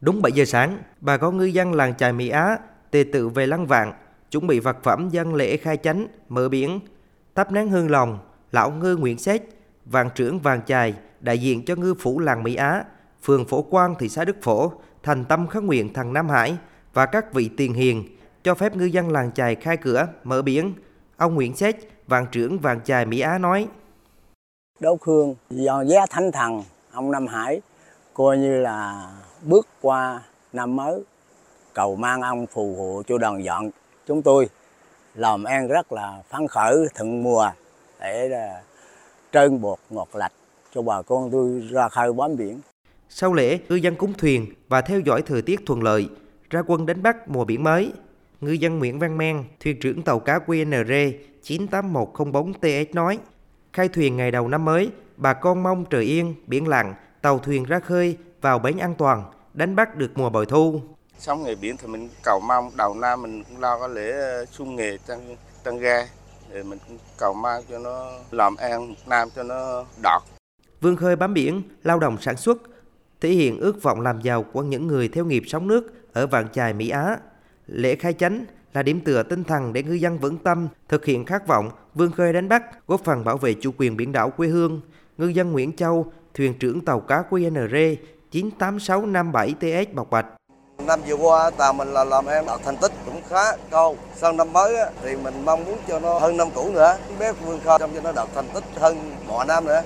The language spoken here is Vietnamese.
Đúng 7 giờ sáng, bà con ngư dân làng chài Mỹ Á tề tự về lăng vạn, chuẩn bị vật phẩm dân lễ khai chánh, mở biển, thắp nén hương lòng, lão ngư Nguyễn Xét, vàng trưởng vàng chài, đại diện cho ngư phủ làng Mỹ Á, phường Phổ Quang, thị xã Đức Phổ, thành tâm khấn nguyện thằng Nam Hải và các vị tiền hiền cho phép ngư dân làng chài khai cửa, mở biển. Ông Nguyễn Xét, vàng trưởng vàng chài Mỹ Á nói. Đỗ hương, do giá thánh thần, ông Nam Hải coi như là bước qua năm mới cầu mang ông phù hộ cho đoàn dọn chúng tôi làm ăn rất là phấn khởi thuận mùa để trơn bột ngọt lạch cho bà con tôi ra khơi bám biển. Sau lễ, ngư dân cúng thuyền và theo dõi thời tiết thuận lợi, ra quân đánh bắt mùa biển mới. Ngư dân Nguyễn Văn Men, thuyền trưởng tàu cá QNR 98104TS nói, khai thuyền ngày đầu năm mới, bà con mong trời yên, biển lặng, tàu thuyền ra khơi vào bến an toàn, đánh bắt được mùa bội thu. Xong ngày biển thì mình cầu mong đầu năm mình cũng lo cái lễ xuân nghề tăng tăng ga để mình cũng cầu mong cho nó làm ăn nam cho nó đọt. Vương khơi bám biển, lao động sản xuất, thể hiện ước vọng làm giàu của những người theo nghiệp sống nước ở vạn chài Mỹ Á. Lễ khai chánh là điểm tựa tinh thần để ngư dân vững tâm thực hiện khát vọng vươn khơi đánh bắt, góp phần bảo vệ chủ quyền biển đảo quê hương. Ngư dân Nguyễn Châu, thuyền trưởng tàu cá QNR 98657TS Bọc Bạch. Năm vừa qua tàu mình là làm em đạt thành tích cũng khá cao. Sang năm mới thì mình mong muốn cho nó hơn năm cũ nữa. Bé vươn khơi trong cho nó đạt thành tích hơn mọi năm nữa.